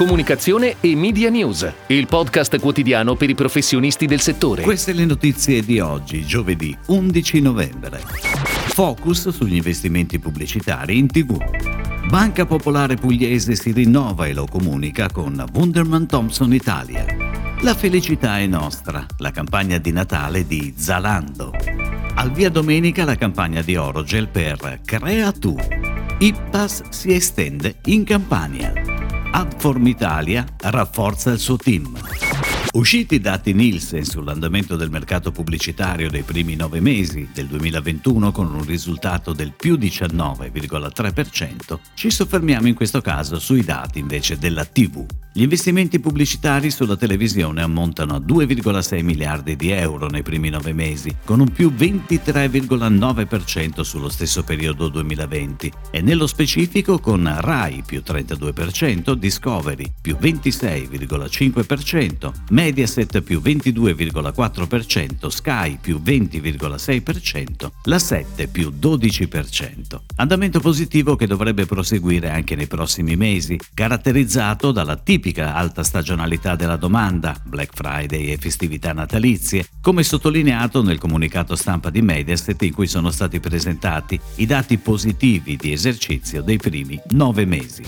Comunicazione e Media News, il podcast quotidiano per i professionisti del settore. Queste le notizie di oggi, giovedì 11 novembre. Focus sugli investimenti pubblicitari in tv. Banca Popolare Pugliese si rinnova e lo comunica con Wunderman Thompson Italia. La felicità è nostra, la campagna di Natale di Zalando. Al via domenica la campagna di Orogel per Crea tu. IPPAS si estende in Campania. Adform Italia rafforza il suo team. Usciti i dati Nielsen sull'andamento del mercato pubblicitario dei primi nove mesi del 2021 con un risultato del più 19,3%, ci soffermiamo in questo caso sui dati invece della TV. Gli investimenti pubblicitari sulla televisione ammontano a 2,6 miliardi di euro nei primi nove mesi, con un più 23,9% sullo stesso periodo 2020 e nello specifico con RAI più 32%, Discovery più 26,5%, Mediaset più 22,4%, Sky più 20,6%, la 7 più 12%. Andamento positivo che dovrebbe proseguire anche nei prossimi mesi, caratterizzato dalla tipica alta stagionalità della domanda, Black Friday e festività natalizie, come sottolineato nel comunicato stampa di Mediaset in cui sono stati presentati i dati positivi di esercizio dei primi nove mesi.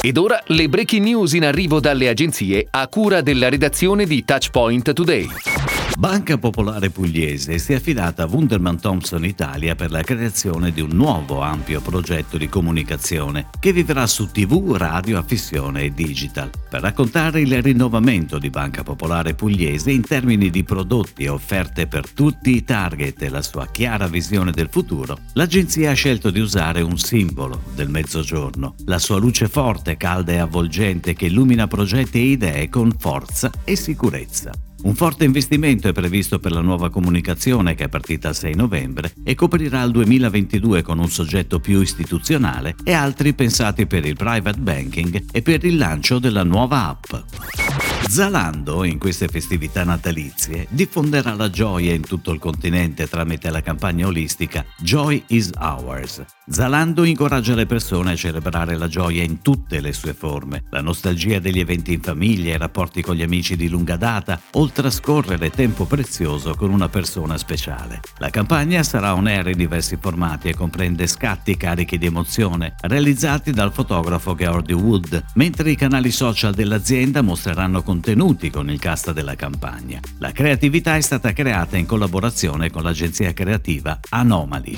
Ed ora le breaking news in arrivo dalle agenzie a cura della redazione di Touchpoint Today. Banca Popolare Pugliese si è affidata a Wunderman Thompson Italia per la creazione di un nuovo ampio progetto di comunicazione che vivrà su TV, radio, affissione e digital per raccontare il rinnovamento di Banca Popolare Pugliese in termini di prodotti e offerte per tutti i target e la sua chiara visione del futuro. L'agenzia ha scelto di usare un simbolo del mezzogiorno, la sua luce forte, calda e avvolgente che illumina progetti e idee con forza e sicurezza. Un forte investimento è previsto per la nuova comunicazione che è partita il 6 novembre e coprirà il 2022 con un soggetto più istituzionale e altri pensati per il private banking e per il lancio della nuova app. Zalando, in queste festività natalizie, diffonderà la gioia in tutto il continente tramite la campagna olistica Joy is Ours. Zalando incoraggia le persone a celebrare la gioia in tutte le sue forme, la nostalgia degli eventi in famiglia, i rapporti con gli amici di lunga data o il trascorrere tempo prezioso con una persona speciale. La campagna sarà on air in diversi formati e comprende scatti carichi di emozione realizzati dal fotografo Geordie Wood, mentre i canali social dell'azienda mostreranno con contenuti con il cast della campagna. La creatività è stata creata in collaborazione con l'agenzia creativa Anomaly.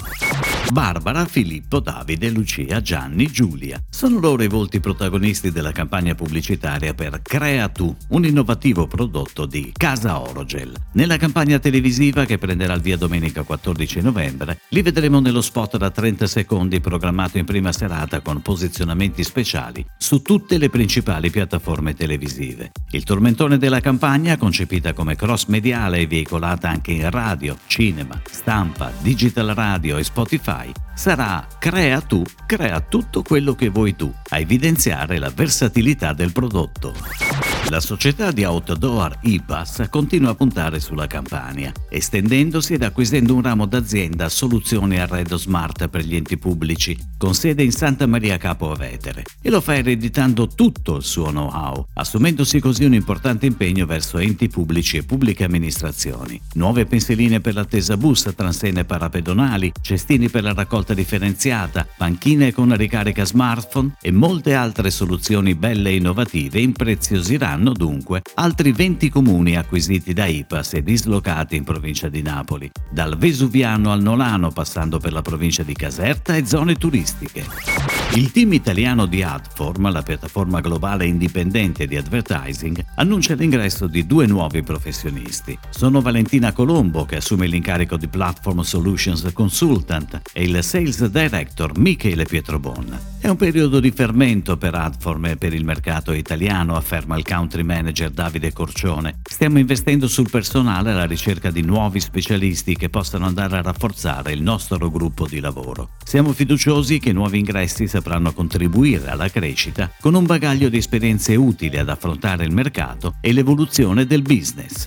Barbara, Filippo, Davide, Lucia, Gianni, Giulia. Sono loro i volti protagonisti della campagna pubblicitaria per Crea Tu, un innovativo prodotto di Casa Orogel. Nella campagna televisiva che prenderà il via domenica 14 novembre, li vedremo nello spot da 30 secondi programmato in prima serata con posizionamenti speciali su tutte le principali piattaforme televisive. Il tormentone della campagna, concepita come cross mediale e veicolata anche in radio, cinema, stampa, digital radio e Spotify, sarà crea tu, crea tutto quello che vuoi tu, a evidenziare la versatilità del prodotto. La società di outdoor IPAS continua a puntare sulla Campania, estendendosi ed acquisendo un ramo d'azienda Soluzioni Arredo Smart per gli enti pubblici, con sede in Santa Maria Capo Vetere, e lo fa ereditando tutto il suo know-how, assumendosi così un importante impegno verso enti pubblici e pubbliche amministrazioni. Nuove pensiline per l'attesa bus, transenne parapedonali, cestini per la raccolta differenziata, panchine con ricarica smartphone e molte altre soluzioni belle e innovative impreziosiranno dunque altri 20 comuni acquisiti da IPAS e dislocati in provincia di Napoli, dal Vesuviano al Nolano passando per la provincia di Caserta e zone turistiche. Il team italiano di Adform, la piattaforma globale indipendente di advertising, annuncia l'ingresso di due nuovi professionisti. Sono Valentina Colombo, che assume l'incarico di Platform Solutions Consultant, e il Sales Director Michele Pietrobon. È un periodo di fermento per Adform e per il mercato italiano, afferma il country manager Davide Corcione. Stiamo investendo sul personale alla ricerca di nuovi specialisti che possano andare a rafforzare il nostro gruppo di lavoro. Siamo fiduciosi che i nuovi ingressi sapranno contribuire alla crescita con un bagaglio di esperienze utili ad affrontare il mercato e l'evoluzione del business.